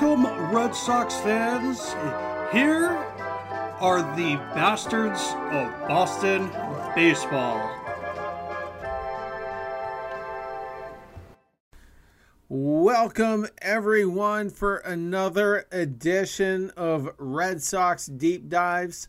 Welcome, Red Sox fans. Here are the bastards of Boston baseball. Welcome, everyone, for another edition of Red Sox Deep Dives.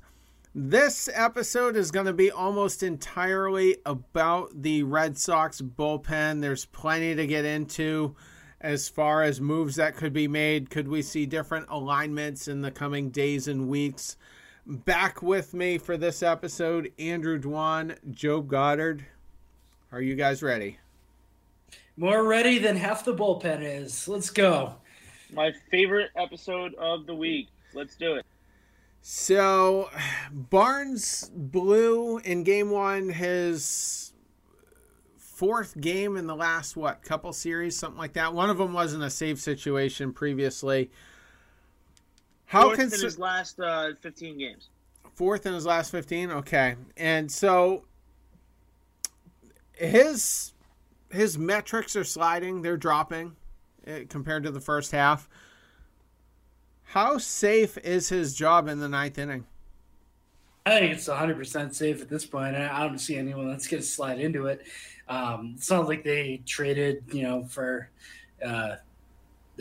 This episode is going to be almost entirely about the Red Sox bullpen. There's plenty to get into as far as moves that could be made. Could we see different alignments in the coming days and weeks? Back with me for this episode, Andrew Dwan, Job Goddard. Are you guys ready? More ready than half the bullpen is. Let's go. My favorite episode of the week. Let's do it. So, Barnes blew in game one his fourth game in the last, what, couple series, something like that. One of them wasn't a save situation previously. How Fourth in his last uh, 15 games. Fourth in his last 15? Okay. And so, his his metrics are sliding; they're dropping uh, compared to the first half. How safe is his job in the ninth inning? I think it's 100% safe at this point. I don't see anyone that's going to slide into it. Um, it's not like they traded, you know, for, uh,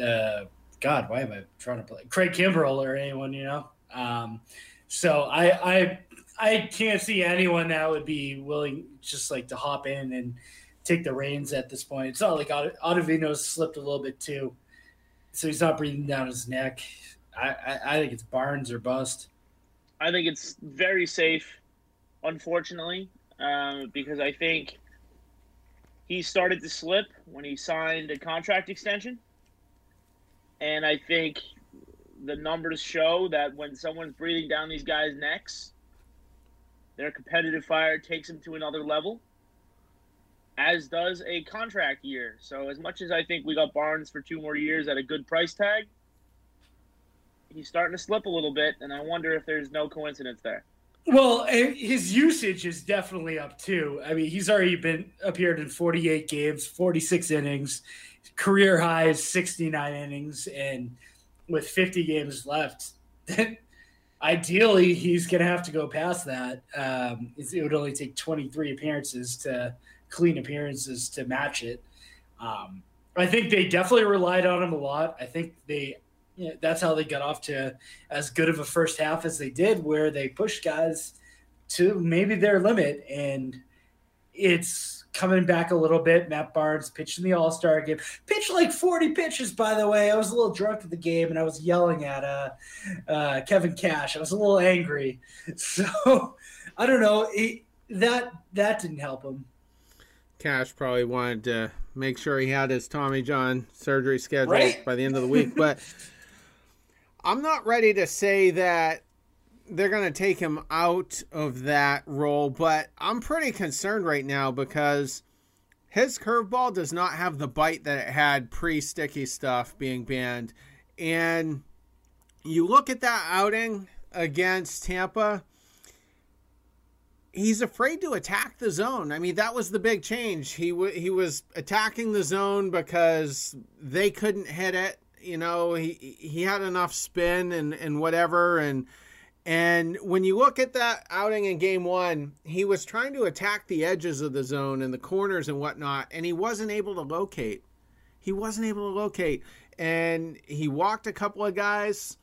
uh, God, why am I trying to play Craig Kimbrel or anyone, you know? Um, so I, I, I can't see anyone that would be willing just like to hop in and take the reins at this point. It's not like Ottavino's slipped a little bit too, so he's not breathing down his neck. I, I, I think it's Barnes or bust. I think it's very safe, unfortunately, um, because I think he started to slip when he signed a contract extension, and I think the numbers show that when someone's breathing down these guys' necks, their competitive fire takes them to another level as does a contract year. So as much as I think we got Barnes for two more years at a good price tag, he's starting to slip a little bit, and I wonder if there's no coincidence there. Well, his usage is definitely up too. I mean, he's already been appeared in 48 games, 46 innings, career highs 69 innings, and with 50 games left, ideally he's going to have to go past that. Um, it would only take 23 appearances to clean appearances to match it. Um, I think they definitely relied on him a lot. I think they you know, that's how they got off to as good of a first half as they did, where they pushed guys to maybe their limit, and it's coming back a little bit. Matt Barnes pitched in the All Star game, pitched like forty pitches. By the way, I was a little drunk at the game, and I was yelling at uh, uh, Kevin Cash. I was a little angry, so I don't know. It, that that didn't help him. Cash probably wanted to make sure he had his Tommy John surgery scheduled right? by the end of the week. But I'm not ready to say that they're going to take him out of that role. But I'm pretty concerned right now because his curveball does not have the bite that it had pre sticky stuff being banned. And you look at that outing against Tampa he's afraid to attack the zone. I mean, that was the big change. He w- he was attacking the zone because they couldn't hit it. You know, he he had enough spin and and whatever and and when you look at that outing in game one, he was trying to attack the edges of the zone and the corners and whatnot, and he wasn't able to locate. He wasn't able to locate. And he walked a couple of guys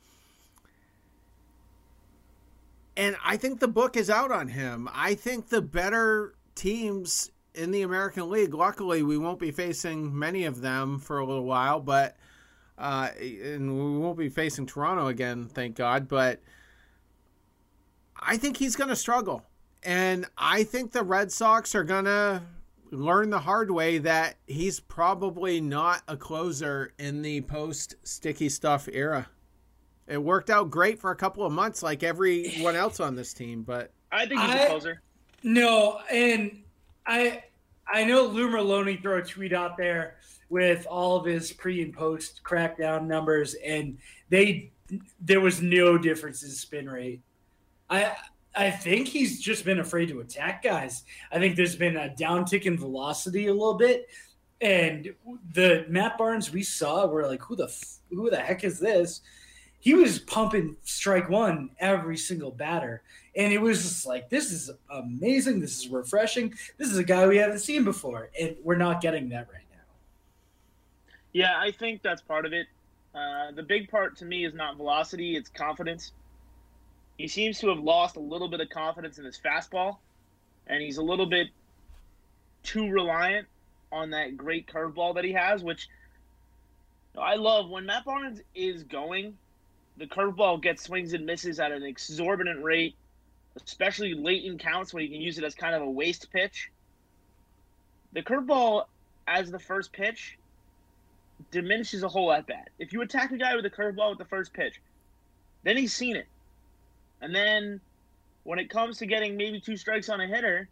and I think the book is out on him. I think the better teams in the American League, luckily, we won't be facing many of them for a little while, but uh, and we won't be facing Toronto again, thank God. But I think he's going to struggle, and I think the Red Sox are going to learn the hard way that he's probably not a closer in the post sticky stuff era. It worked out great for a couple of months, like everyone else on this team. But I think he's I, a closer. No, and I I know Lou Merloni threw a tweet out there with all of his pre and post crackdown numbers, and they there was no difference in spin rate. I I think he's just been afraid to attack guys. I think there's been a downtick in velocity a little bit. And the Matt Barnes we saw, we're like, who the who the heck is this? He was pumping strike one every single batter, and it was just like, this is amazing. This is refreshing. This is a guy we haven't seen before, and we're not getting that right. Yeah, I think that's part of it. Uh, the big part to me is not velocity; it's confidence. He seems to have lost a little bit of confidence in his fastball, and he's a little bit too reliant on that great curveball that he has, which I love. When Matt Barnes is going, the curveball gets swings and misses at an exorbitant rate, especially late in counts when you can use it as kind of a waste pitch. The curveball as the first pitch diminishes a whole at bat. If you attack a guy with a curveball with the first pitch, then he's seen it. And then when it comes to getting maybe two strikes on a hitter,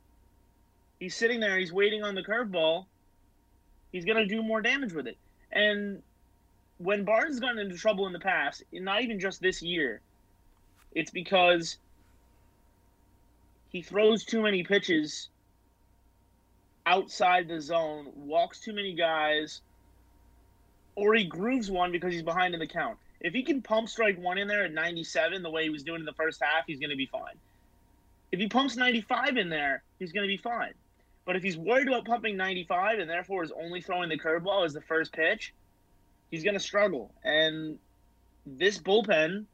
he's sitting there, he's waiting on the curveball. He's going to do more damage with it. And when Barnes gotten into trouble in the past, not even just this year, it's because he throws too many pitches outside the zone, walks too many guys, or he grooves one because he's behind in the count. If he can pump strike one in there at 97, the way he was doing in the first half, he's going to be fine. If he pumps 95 in there, he's going to be fine. But if he's worried about pumping 95 and therefore is only throwing the curveball as the first pitch, he's going to struggle. And this bullpen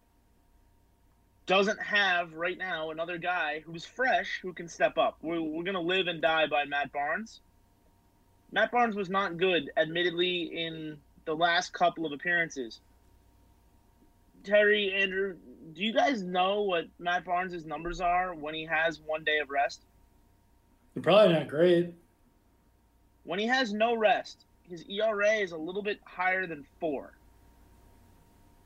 doesn't have right now another guy who's fresh who can step up. We're, we're going to live and die by Matt Barnes. Matt Barnes was not good, admittedly, in the last couple of appearances. Terry, Andrew, do you guys know what Matt Barnes' numbers are when he has one day of rest? They're probably not great. When he has no rest, his ERA is a little bit higher than four.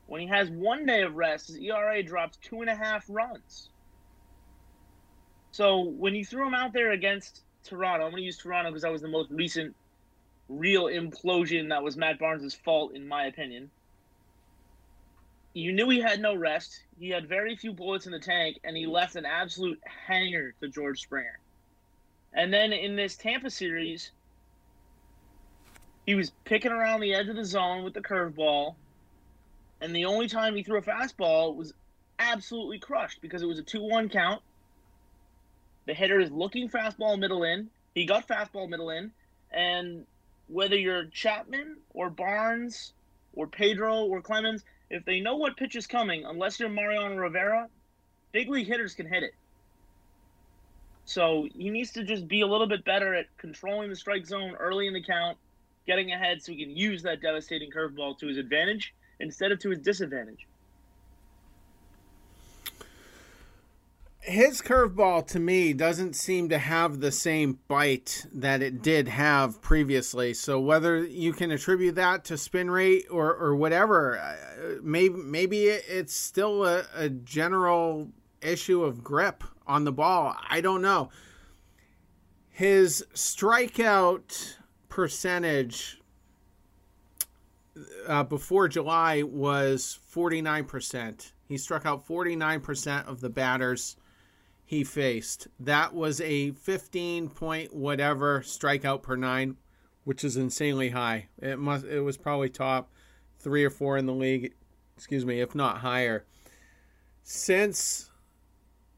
When he has one day of rest, his ERA drops two and a half runs. So when you threw him out there against Toronto, I'm going to use Toronto because that was the most recent real implosion that was Matt Barnes' fault, in my opinion. You knew he had no rest. He had very few bullets in the tank, and he left an absolute hanger to George Springer. And then in this Tampa series, he was picking around the edge of the zone with the curveball, and the only time he threw a fastball was absolutely crushed because it was a 2 1 count. The hitter is looking fastball middle in. He got fastball middle in, and whether you're Chapman or Barnes or Pedro or Clemens, if they know what pitch is coming, unless you're Mariano Rivera, big league hitters can hit it. So he needs to just be a little bit better at controlling the strike zone early in the count, getting ahead so he can use that devastating curveball to his advantage instead of to his disadvantage. His curveball to me doesn't seem to have the same bite that it did have previously. So whether you can attribute that to spin rate or, or whatever, uh, maybe maybe it's still a, a general issue of grip on the ball. I don't know. His strikeout percentage uh, before July was 49%. He struck out 49% of the batters he faced. That was a 15 point whatever strikeout per nine, which is insanely high. It must it was probably top 3 or 4 in the league, excuse me, if not higher. Since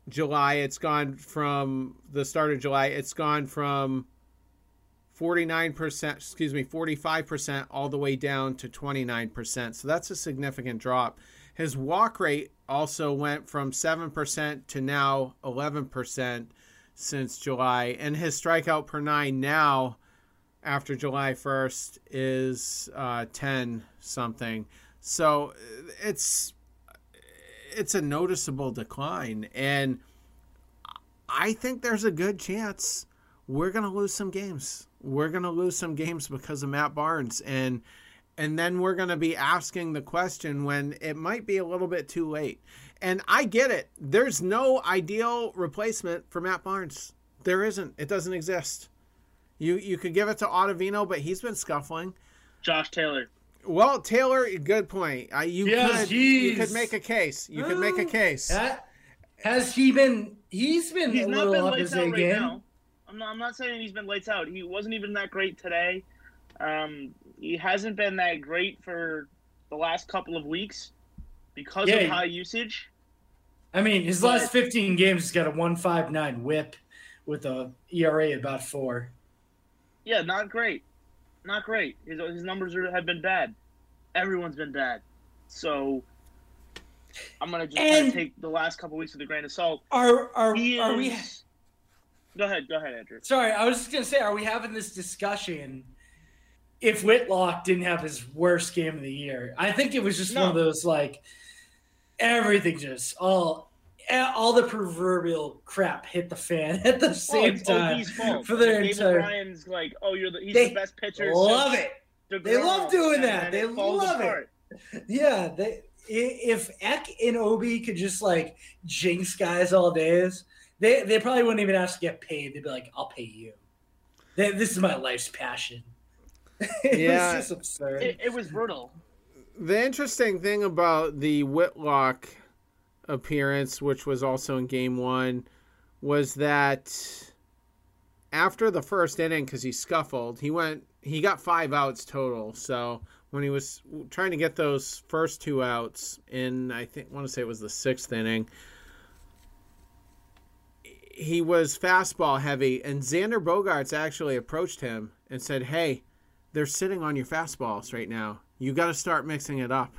July, it's gone from the start of July, it's gone from 49%, excuse me, 45% all the way down to 29%. So that's a significant drop. His walk rate also went from 7% to now 11% since July. And his strikeout per nine now, after July 1st, is uh, 10 something. So it's it's a noticeable decline. And I think there's a good chance we're going to lose some games. We're going to lose some games because of Matt Barnes. And and then we're going to be asking the question when it might be a little bit too late. And I get it. There's no ideal replacement for Matt Barnes. There isn't. It doesn't exist. You you could give it to Ottavino, but he's been scuffling. Josh Taylor. Well, Taylor, good point. I, you Yes, could he's- you could make a case. You could make a case. That, has he been? He's been He's a not been off lights out A right now. I'm not. I'm not saying he's been lights out. He wasn't even that great today. Um, he hasn't been that great for the last couple of weeks because Yeah, of high usage. I mean, his last 15 games, he's got a 159 whip with a ERA about four. Yeah, not great, not great. His his numbers are, have been bad. Everyone's been bad. So I'm gonna just And- take the last couple weeks with a grain of salt. Are are He are we? Go ahead, go ahead, Andrew. Sorry, I was just gonna say, are we having this discussion? If Whitlock didn't have his worst game of the year, I think it was just one of those like everything just all eh, all the proverbial crap hit the fan at the same it's time for their David entire. Ryan's like, oh, you're the he's They the best pitcher. Love it. DeGrom, They love doing that. They love it. Yeah, they, if Eck and Obi could just like jinx guys all days, they they probably wouldn't even ask to get paid. They'd be like, "I'll pay you." They, this is my life's passion. it Yeah. was just absurd. It, it was brutal. The interesting thing about the Whitlock appearance, which was also in game one, was that after the first inning, because he scuffled, he went, he got five outs total. So when he was trying to get those first two outs in, I think, want to say it was the sixth inning, he was fastball heavy, and Xander Bogaerts actually approached him and said, "Hey, they're sitting on your fastballs right now. You got to start mixing it up."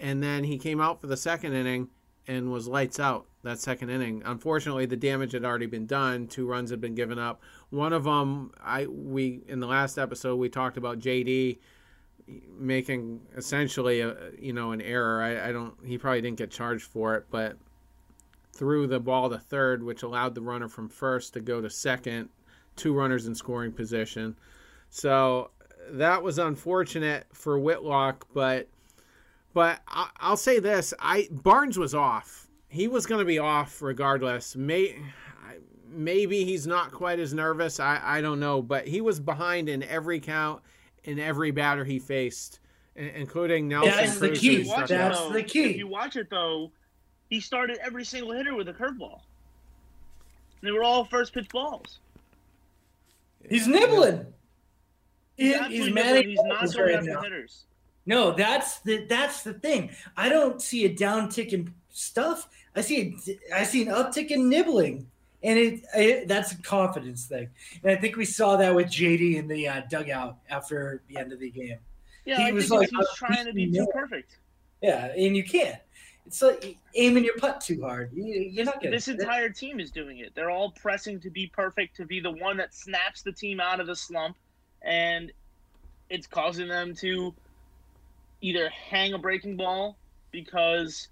And then he came out for the second inning and was lights out that second inning. Unfortunately, the damage had already been done. Two runs had been given up. One of them, I we in the last episode we talked about JD making essentially a you know an error. I, I don't. He probably didn't get charged for it, but threw the ball to third, which allowed the runner from first to go to second. Two runners in scoring position. So that was unfortunate for Whitlock, but but I, I'll say this: I Barnes was off. He was going to be off regardless. May, maybe he's not quite as nervous. I, I don't know, but he was behind in every count in every batter he faced, including Nelson That's the key. who If you watch struck it, That's though- the key. If you watch it though, he started every single hitter with a curveball. They were all first pitch balls. he's nibbling. He's, He- he's nibbling. mad He's not at going right after hitters. No, that's the that's the thing. I don't see a downtick in stuff. I see a, I see an uptick in nibbling, and it, it that's a confidence thing. And I think we saw that with JD in the uh, dugout after the end of the game. Yeah, He I was like, he's trying to be too perfect. Yeah, and you can't. It's like aiming your putt too hard. You, you're not gonna. This entire team is doing it. They're all pressing to be perfect, to be the one that snaps the team out of the slump, and it's causing them to either hang a breaking ball because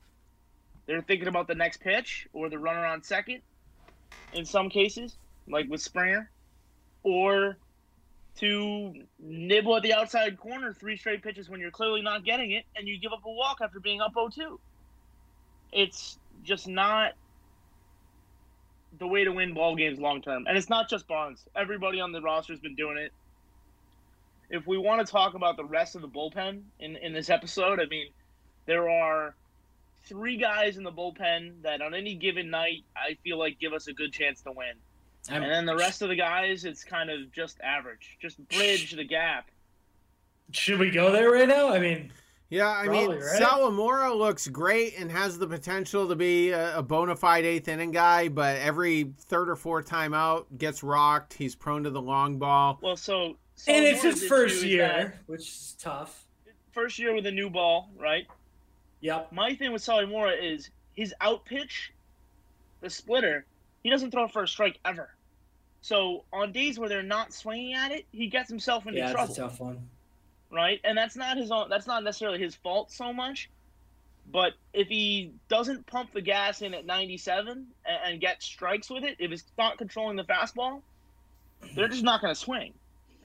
they're thinking about the next pitch or the runner on second in some cases, like with Springer, or to nibble at the outside corner three straight pitches when you're clearly not getting it and you give up a walk after being up 0-2. It's just not the way to win ball games long term. And it's not just Barnes. Everybody on the roster has been doing it. If we want to talk about the rest of the bullpen in, in this episode, I mean, there are three guys in the bullpen that on any given night I feel like give us a good chance to win. I'm- And then the rest of the guys, it's kind of just average. Just bridge the gap. should we go there right now? I mean, Yeah, I mean, Probably, right? Sawamura looks great and has the potential to be a, a bona fide eighth inning guy, but every third or fourth time out gets rocked. He's prone to the long ball. Well, so, so and it's his first year, which is tough. First year with a new ball, right? Yep. My thing with Sawamura is his out pitch, the splitter, he doesn't throw for a strike ever. So on days where they're not swinging at it, he gets himself into Yeah, trouble, a tough one. right? And that's not his own. That's not necessarily his fault so much. But if he doesn't pump the gas in at 97 and, and get strikes with it, if he's not controlling the fastball, they're just not going to swing.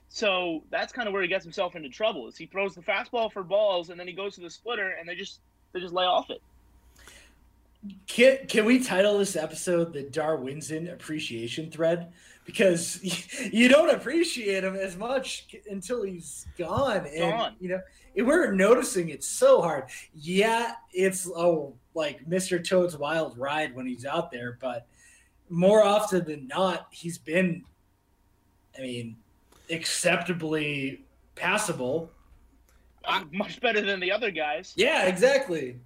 So that's kind of where he gets himself into trouble. Is he throws the fastball for balls and then he goes to the splitter and they just they just lay off it. Can, can we title this episode the Darwinzon appreciation thread? Because you don't appreciate him as much until he's gone. And, Gone. You know, we're noticing it so hard. Yeah, it's oh like Mr. Toad's wild ride when he's out there, but more often than not, he's been, I mean, acceptably passable. Uh, much better than the other guys. Yeah, exactly.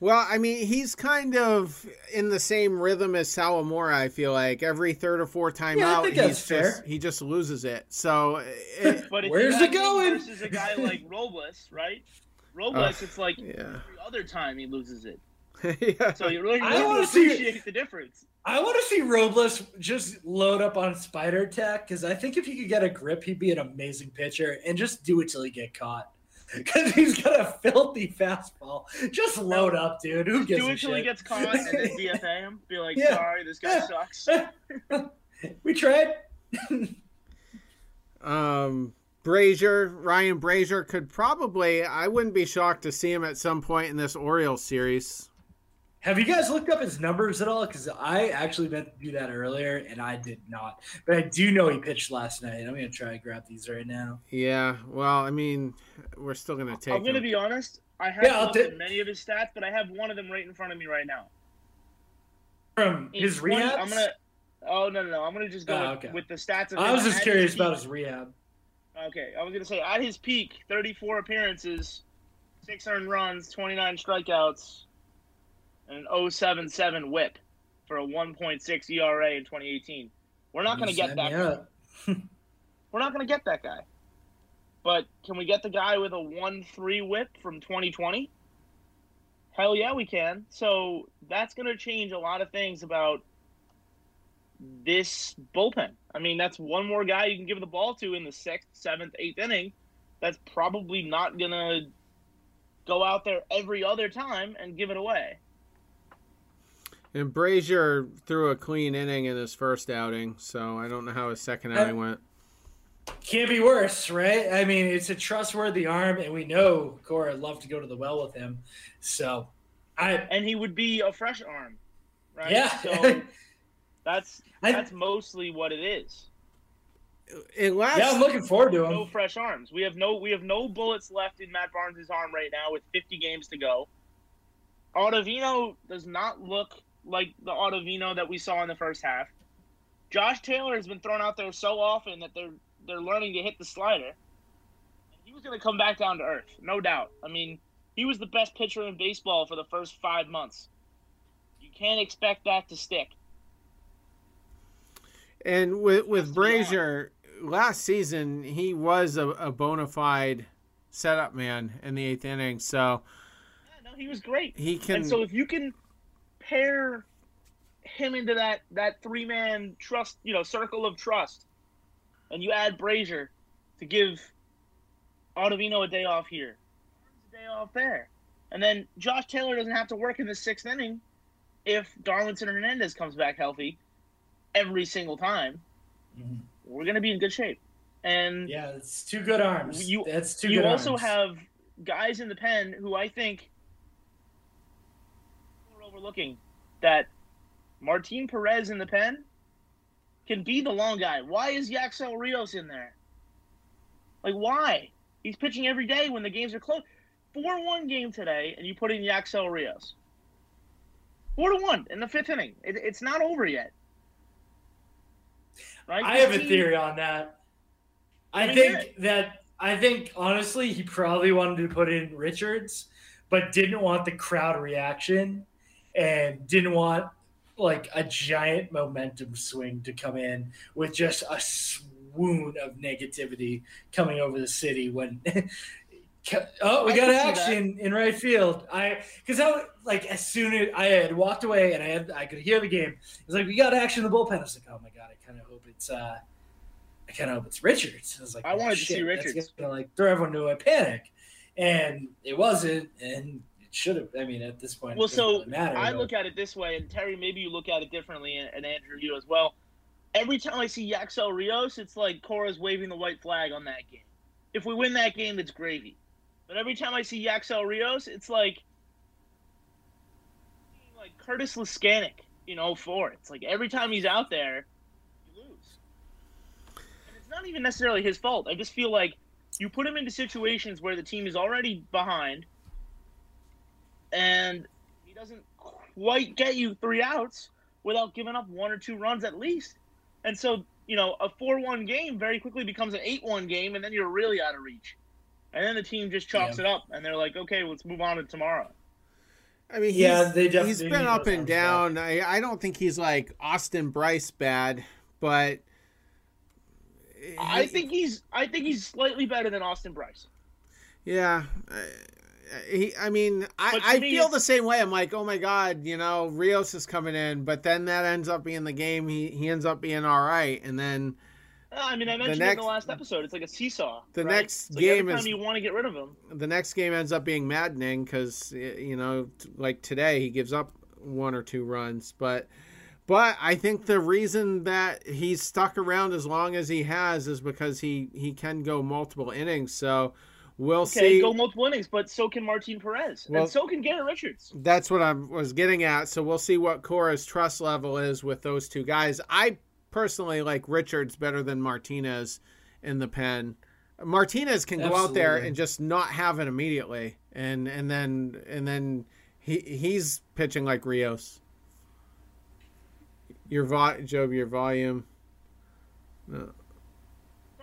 Well, I mean, he's kind of in the same rhythm as Sawamura. I feel like every third or fourth time Yeah, I out, think he's fair. just he just loses it. So, it, But if Where's you it have him going? Versus a guy like Robles, right? Uh, Robles, it's like yeah, every other time he loses it. yeah. So you really I need wanna see- the difference. I want to see Robles just load up on Spider Tack because I think if he could get a grip, he'd be an amazing pitcher and just do it till he get caught. Because he's got a filthy fastball. Just load up, dude. Who gives Do it till he gets caught and then DFA him. Be like, Yeah. sorry, this guy sucks. we tried. Um, Brasier, Ryan Brasier could probably. I wouldn't be shocked to see him at some point in this Orioles series. Have you guys looked up his numbers at all? Because I actually meant to do that earlier and I did not. But I do know he pitched last night. I'm gonna try to grab these right now. Yeah, well, I mean, we're still gonna take. I'm gonna him. be honest. I haven't Yeah, looked ta- at many of his stats, but I have one of them right in front of me right now. From In his 20 rehab. I'm gonna. Oh no no no! I'm gonna just go Oh, with, okay. with the stats. Of I was just at curious his about his rehab. Okay, I was gonna say at his peak, 34 appearances, six earned runs, 29 strikeouts, and an 077 WHIP for a 1.6 ERA in 2018. We're not gonna get that. Guy. We're not gonna get that guy. But can we get the guy with a 1-3 WHIP from 2020? Hell yeah, we can. So that's gonna change a lot of things about this bullpen. I mean, that's one more guy you can give the ball to in the sixth, seventh, eighth inning. That's probably not gonna go out there every other time and give it away. And Brasier threw a clean inning in his first outing, so I don't know how his second Uh, outing went. Can't be worse, right? I mean, it's a trustworthy arm, and we know Cora would love to go to the well with him. So, I And he would be a fresh arm, right? yeah, So that's I- that's mostly what it is. In last, yeah, I'm looking forward to him. No fresh arms. We have no we have no bullets left in Matt Barnes' arm right now with 50 games to go. Ottavino does not look like the Ottavino that we saw in the first half. Josh Taylor has been thrown out there so often that they're they're learning to hit the slider. He was going to come back down to earth, no doubt. I mean, he was the best pitcher in baseball for the first five months. You can't expect that to stick. and with with Brasier, last season he was a, a bona fide setup man in the eighth inning, so Yeah, no, he was great. he can. And so if you can pair him into that that three man trust, you know, circle of trust, and you add Brasier to give Ottavino a day off here, a day off there, and then Josh Taylor doesn't have to work in the sixth inning if Darwinzon Hernandez comes back healthy every single time. Mhm. We're gonna be in good shape. And Yeah, it's two good arms. You- That's two you also arms. have guys in the pen who I think overlooking that Martin Perez in the pen can be the long guy. Why is Yacksel Rios in there? Like why? He's pitching every day when the games are close. Four one game today, and you put in Yacksel Rios. Four to one in the fifth inning. It, it's not over yet. Right? I have a theory on that. I think that I think honestly he probably wanted to put in Richards, but didn't want the crowd reaction and didn't want like a giant momentum swing to come in with just a swoon of negativity coming over the city when oh we got can see that. action in right field i because i was like as soon as i had walked away and i had i could hear the game it's like we got action in the bullpen i was like oh my god i kind of hope it's uh i kind of hope it's richards i was like I oh, wanted to see Richards. gonna like throw everyone into a panic and it wasn't and should have i mean at this point Well, it so really matter, I but- look at it this way, and Terry, maybe you look at it differently, and, and Andrew, you as well. Every time I see Yacksel Rios, it's like Cora's waving the white flag on that game. If we win that game, it's gravy. But every time I see Yacksel Rios, it's like like Curtis Leskanic in 04. It's like every time he's out there, you lose. And it's not even necessarily his fault. I just feel like you put him into situations where the team is already behind and he doesn't quite get you three outs without giving up one or two runs at least. And so you know, a four-one game very quickly becomes an eight-one game, and then you're really out of reach. And then the team just chalks Yeah. it up, and they're like, "Okay, let's move on to tomorrow." I mean, Yeah, they definitely he's been up and arms down. I, I don't think he's like Austin Brice bad, but I think he's, I think he's slightly better than Austin Brice. Yeah. He, I mean, I, I me, feel the same way. I'm like, oh my god, you know, Rios is coming in, but then that ends up being the game. He he ends up being all right, and then Uh, I mean, I mentioned it in the last episode. It's like a seesaw. the right? next like game is- you want to get rid of him. the next game ends up being maddening because you know, like today he gives up one or two runs, but. But I think the reason that he's stuck around as long as he has is because he, he can go multiple innings. So we'll Okay, see. go multiple innings, but so can Martin Perez, Well- and so can Garrett Richards. That's what I was getting at. So we'll see what Cora's trust level is with those two guys. I personally like Richards better than Martinez in the pen. Martinez can go out there and just not have it immediately, and and then and then he he's pitching like Rios. Your vo- Job, your volume. No,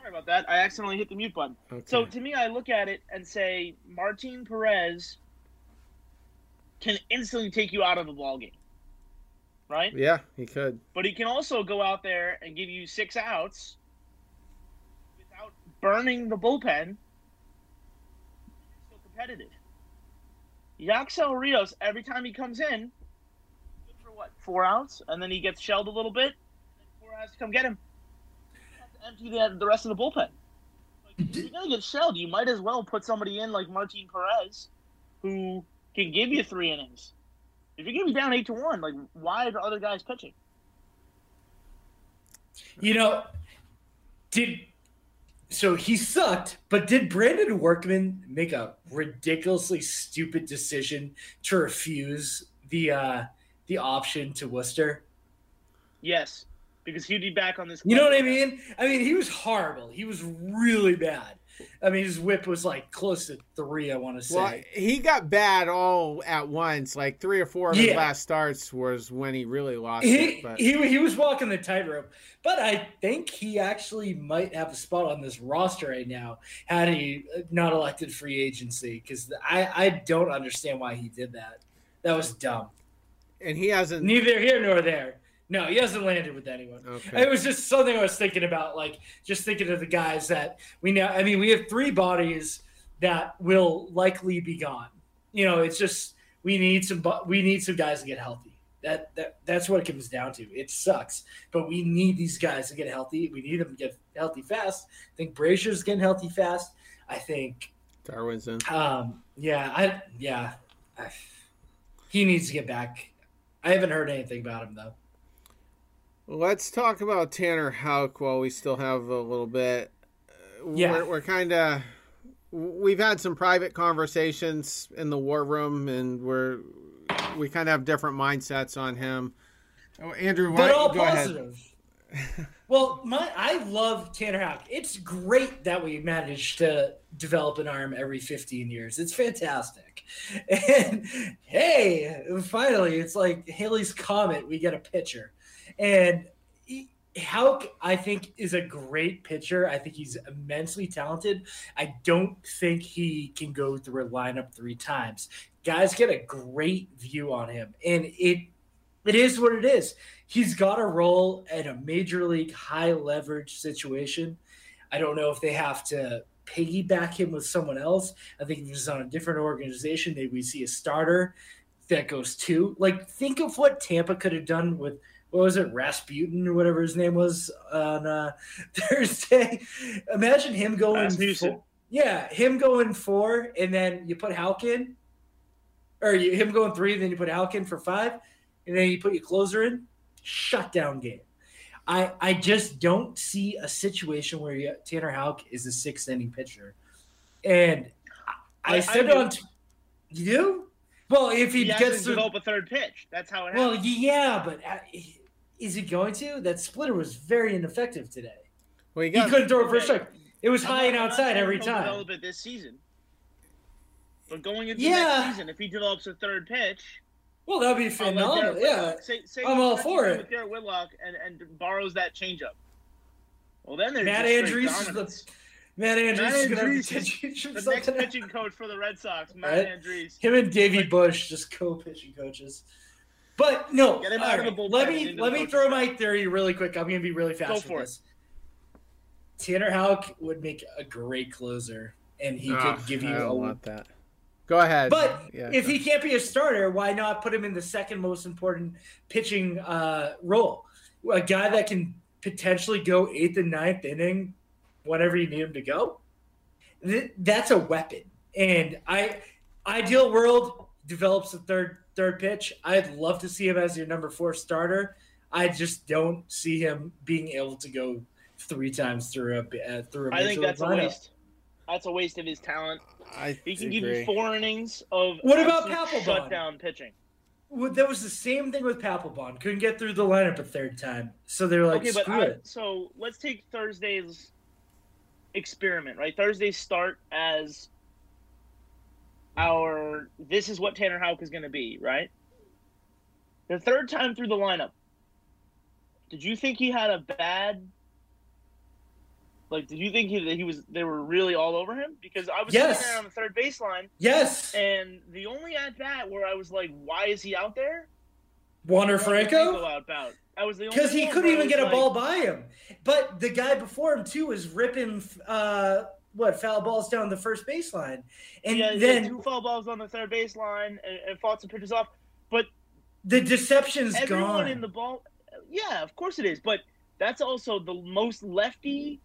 Sorry about that. I accidentally hit the mute button. okay. So to me, I look at it and say Martin Perez can instantly take you out of a ball game, right? yeah, he could. But he can also go out there and give you six outs without burning the bullpen. Still competitive. Yacksel Rios, every time he comes in, good for what, four outs? And then he gets shelled a little bit, and then four outs to come get him. You have to empty the, the rest of the bullpen. Like, you're going to get shelled, you might as well put somebody in like Martin Perez, who can give you three innings. If you're to be down eight to one, like why are the other guys pitching? You know, did so he sucked, but did Brandon Workman make a ridiculously stupid decision to refuse the uh the option to Worcester? Yes, because he'd be back on this. You know what I mean? I mean, he was horrible. He was really bad. I mean, his whip was like close to three. I want to say. Well, he got bad all at once. Like three or four of his Yeah. last starts was when he really lost he, it. But he he was walking the tightrope, but I think he actually might have a spot on this roster right now had he uh, not elected free agency because I I don't understand why he did that. That was dumb. and he hasn't. Neither here nor there. No, he hasn't landed with anyone. Okay. It was just something I was thinking about, like just thinking of the guys that we know. I mean, we have three bodies that will likely be gone. You know, it's just we need some we need some guys to get healthy. That that that's what it comes down to. It sucks, but we need these guys to get healthy. We need them to get healthy fast. I think Brasier's getting healthy fast. I think, Darwinzon. um, yeah, I yeah, I, he needs to get back. I haven't heard anything about him though. Let's talk about Tanner Houck while we still have a little bit. Yeah. We're, we're kind of. We've had some private conversations in the war room, and we're we kind of have different mindsets on him. Oh, Andrew, why, but all go ahead. positive. well, my I love Tanner Houck. It's great that we managed to develop an arm every 15 years. It's fantastic. And hey, finally, it's like Halley's comet. We get a pitcher, and Houck, I think, is a great pitcher. I think he's immensely talented. I don't think he can go through a lineup three times. Guys get a great view on him, and it it is what it is. He's got a role at a major league high leverage situation. I don't know if they have to piggyback him with someone else. I think if he's on a different organization, maybe we see a starter that goes two. Like, think of what Tampa could have done with what was it, Rasputin or whatever his name was on uh, Thursday. Imagine him going. Four- yeah, him going four, and then you put Houck in, or you, him going three, and then you put Houck in for five, and then you put your closer in. Shutdown game. I I just don't see a situation where you, Tanner Houck is a sixth inning pitcher, and I, I I- I on t- you do well if he, He, gets to develop a third pitch. That's how it well happens. yeah, but uh, is he going to? That splitter was very ineffective today. Well, He got, couldn't throw it for a Okay. strike. It was I'm high not- and outside every time. Develop it this season. But going into Yeah. next season, if he develops a third pitch, Well, that'd be uh, like phenomenal. Yeah, say, say I'm all for it. With Garrett Whitlock and, and borrows that changeup. Well, then there's Matt just straight Andriese is the. Matt Andriese Matt is gonna have Andriese is the next pitching coach for the Red Sox, Matt Right? Andriese. Him and Davey Bush just co-pitching coaches. But no, Get him all out of the bullpen let me let the me throw my theory really quick. I'm gonna be really fast Go with for it. this. Tanner Houck would make a great closer, and he Ugh, could give I you don't a. want that. Go ahead. But Yeah, if go- he can't be a starter, why not put him in the second most important pitching uh, role? A guy that can potentially go eighth and ninth inning whenever you need him to go. Th- that's a weapon. And I, ideal world develops a third third pitch. I'd love to see him as your number four starter. I just don't see him being able to go three times through a uh, through a I think major that's a waste. That's a waste of his talent. I He can agree. give you four innings of What about absolute Papelbon? shutdown pitching. Well, that was the same thing with Papelbon. Couldn't get through the lineup a third time, so they were like, okay, but I, it." so let's take Thursday's experiment, right? Thursday's start as our this is what Tanner Houck is going to be, right? The third time through the lineup, did you think he had a bad? Like, did you think he, that he was? They were really all over him because I was Yes. sitting there on the third baseline, Yes, and the only at bat where I was like, "Why is he out there?" Wander Franco, out. I was the only because he couldn't even get a ball by him. But the guy before him too was ripping uh, what foul balls down the first baseline, and yeah, then two foul balls on the third baseline and, and fought some pitches off. But the deception's everyone gone. in the ball, yeah, of course it is. But that's also the most lefty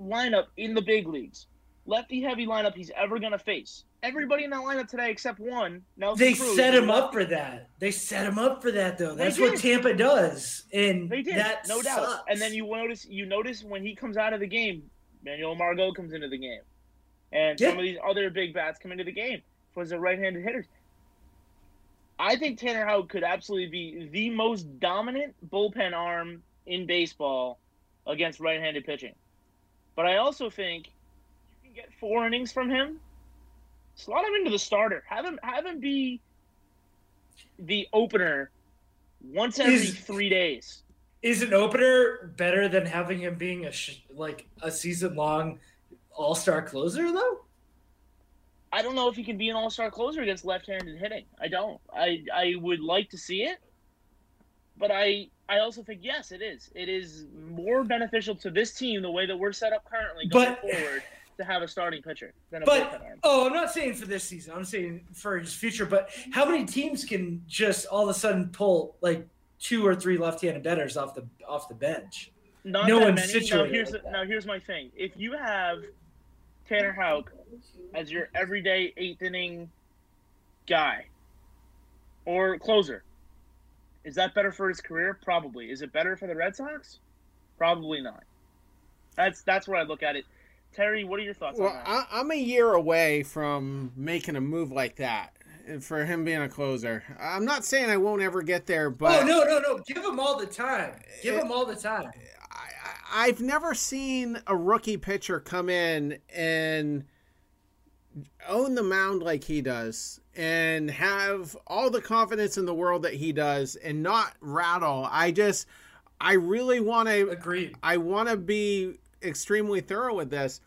lineup in the big leagues. Lefty heavy lineup he's ever gonna face. Everybody in that lineup today except one. Nelson they Cruz, set him up for that. They set him up for that though. That's what. Tampa does, and They did, that no doubt. And then you notice, you notice when he comes out of the game, Manuel Margot comes into the game, and Yeah. some of these other big bats come into the game for the right-handed hitters. I think Tanner Houck could absolutely be the most dominant bullpen arm in baseball against right-handed pitching. But I also think you can get four innings from him. Slot him into the starter. Have him have him be the opener once every Is- three days. Is an opener better than having him being a sh- like a season long All Star closer though? I don't know if he can be an all-star closer against left-handed hitting. I don't. I I would like to see it, but I I also think yes, it is. It is more beneficial to this team the way that we're set up currently going But- forward to have a starting pitcher than a But bullpen arm. oh, I'm not saying for this season. I'm saying for his future. But how many teams can just all of a sudden pull like two or three left-handed batters off the off the bench? Not no that one's many. Now here's like now here's my thing. If you have Tanner Houck as your everyday eighth inning guy or closer, is that better for his career? Probably. Is it better for the Red Sox? Probably not. That's that's where I look at it. Terry, what are your thoughts Well, on that? I, I'm a year away from making a move like that for him being a closer. I'm not saying I won't ever get there, but oh no, no, no! Give him all the time. Give It- him all the time. I, I've never seen a rookie pitcher come in and own the mound like he does and have all the confidence in the world that he does and not rattle. I just, I really want to Agreed. I want to be extremely thorough with this.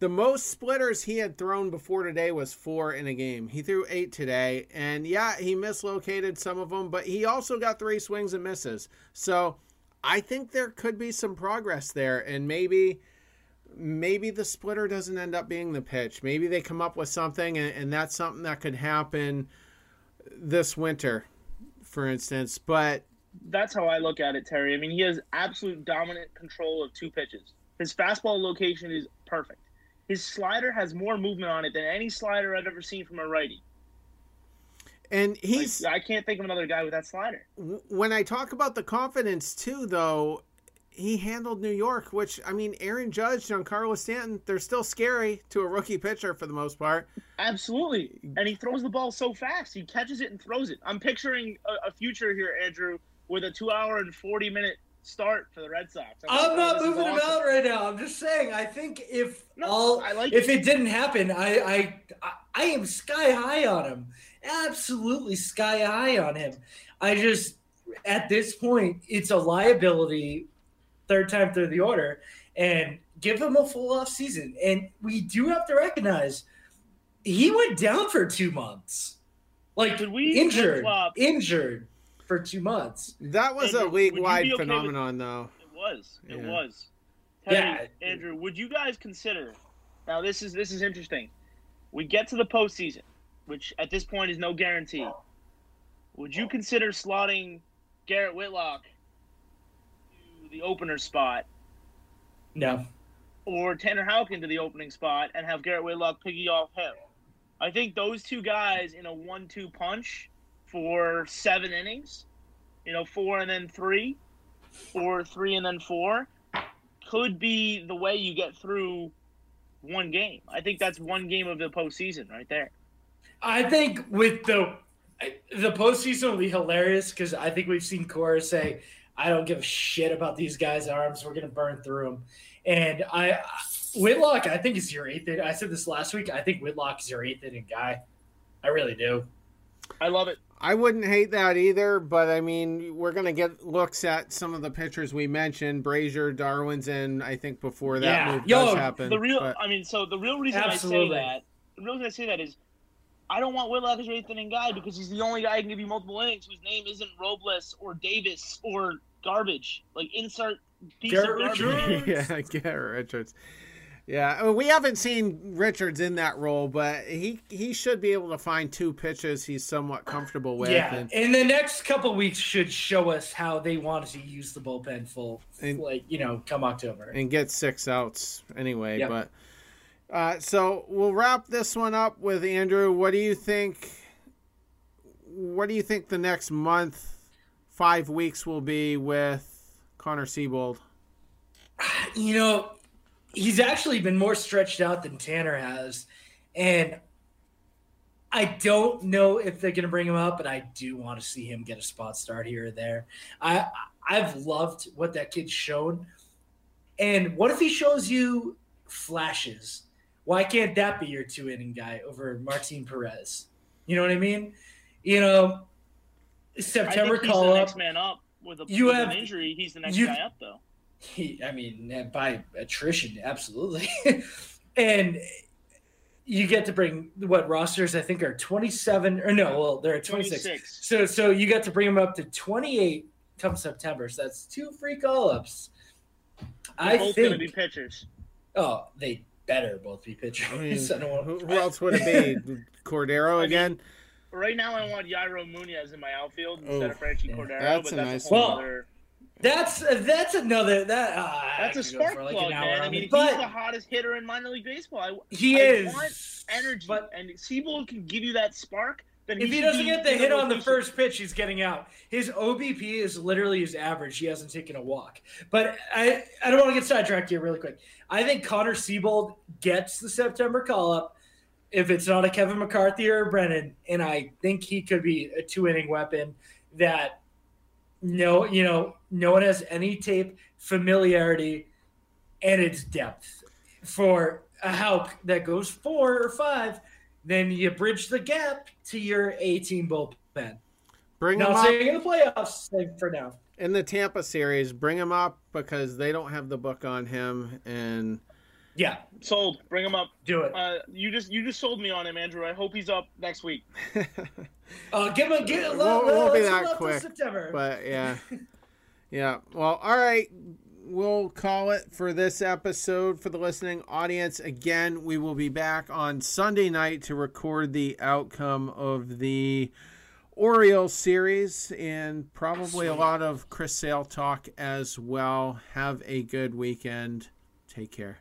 The most splitters he had thrown before today was four in a game. He threw eight today, and yeah, he mislocated some of them, but he also got three swings and misses. So I think there could be some progress there, and maybe maybe the splitter doesn't end up being the pitch. Maybe they come up with something, and, and that's something that could happen this winter, for instance. But That's how I look at it, Terry. I mean, he has absolute dominant control of two pitches. His fastball location is perfect. His slider has more movement on it than any slider I've ever seen from a righty. and Like, he's I can't think of another guy with that slider. when I talk about the confidence too, though, he handled New York, which I mean, Aaron Judge, Giancarlo Stanton, they're still scary to a rookie pitcher for the most part. Absolutely. And he throws the ball so fast. He catches it and throws it. I'm picturing a, a future here, Andrew, with a two hour and 40 minute start for the Red Sox. I'm, I'm not moving him out right now. I'm just saying. I think if No, all, I like if it. it didn't happen, I, I, I, am sky high on him. Absolutely sky high on him. I just, at this point, it's a liability third time through the order, and give him a full off season. And we do have to recognize he went down for two months, like we injured, injured for two months. That was a Andrew, would league wide be okay with- phenomenon, though. It was. It Yeah. was. Teddy, Yeah. Andrew, would you guys consider? Now this is this is interesting. We get to the postseason, which at this point is no guarantee. Would you consider slotting Garrett Whitlock to the opener spot, No, or Tanner Houck into the opening spot, and have Garrett Whitlock piggy off him? I think those two guys in a one-two punch for seven innings, you know, four and then three, or three and then four, could be the way you get through one game. I think that's one game of the postseason right there. I think with the the postseason will be hilarious because I think we've seen Cora say, "I don't give a shit about these guys' arms. We're gonna burn through them." And I Whitlock, I think is your eighth. I said this last week. I think Whitlock is your eighth inning guy. I really do. I love it. I wouldn't hate that either, but I mean, we're going to get looks at some of the pitchers we mentioned Brasier, Darwin's in, I think, before that Yeah. move Yo, does happen. The real, but- I mean, so the real reason Absolutely. I say that, the real reason I say that is, I don't want Whitlock as your eighth inning guy because he's the only guy who can give you multiple innings whose name isn't Robles or Davis or garbage. Like insert piece Garrett of garbage. Richards. yeah, Garrett Richards. Yeah, I mean, we haven't seen Richards in that role, but he he should be able to find two pitches he's somewhat comfortable with. yeah, and- and the next couple weeks should show us how they wanted to use the bullpen full, And- like you know, come October. and get six outs anyway. Yep. But uh, so we'll wrap this one up with Andrew. What do you think? What do you think the next month, five weeks will be with Connor Seabold? you know, he's actually been more stretched out than Tanner has. And I don't know if they're going to bring him up, but I do want to see him get a spot start here or there. I I've loved what that kid's shown. And what if he shows you flashes? Why can't that be your two inning guy over Martin Perez? You know what I mean? You know, September I think he's call the up. next man up with, a, You with have- an injury. He's the next guy up, though. He, I mean, by attrition, absolutely. and you get to bring what rosters I think are 27 or no, well, they're at 26. 26. So so you got to bring them up to 28 come September. So that's two free call-ups. I both going to think be pitchers. oh, they better both be pitchers. I mean, I don't want- who, who else would it be? Cordero again? Right now, I want Yairo Munoz in my outfield Oh, instead of Franchy yeah. Cordero, That's but a that's nice a whole one. other. That's that's another that uh, That's a spark for like plug, man. I mean, it. he's the hottest hitter in minor league baseball. I, he I is want energy, But and Seabold can give you that spark. Then if he should doesn't get the hit on the first pitch, he's getting out. His OBP is literally his average. He hasn't taken a walk. But I, I don't want to get sidetracked here really quick. I think Connor Seabold gets the September call up if it's not a Kevin McCarthy or a Brennan, and I think he could be a two inning weapon that no, you know, no one has any tape familiarity and its depth for a Houck that goes four or five. Then you bridge the gap to your A team bullpen. Bring him Not up in the playoffs say for now. in the Tampa series. Bring him up because they don't have the book on him, and Yeah, sold. Bring him up. do it. Uh, you just you just sold me on him, Andrew. I hope he's up next week. Uh, give him, give, It let, won't- it won't be let's that hold up till quick, September. but yeah, yeah. Well, all right. We'll call it for this episode for the listening audience. Again, we will be back on Sunday night to record the outcome of the Orioles series and probably a lot of Chris Sale talk as well. Have a good weekend. Take care.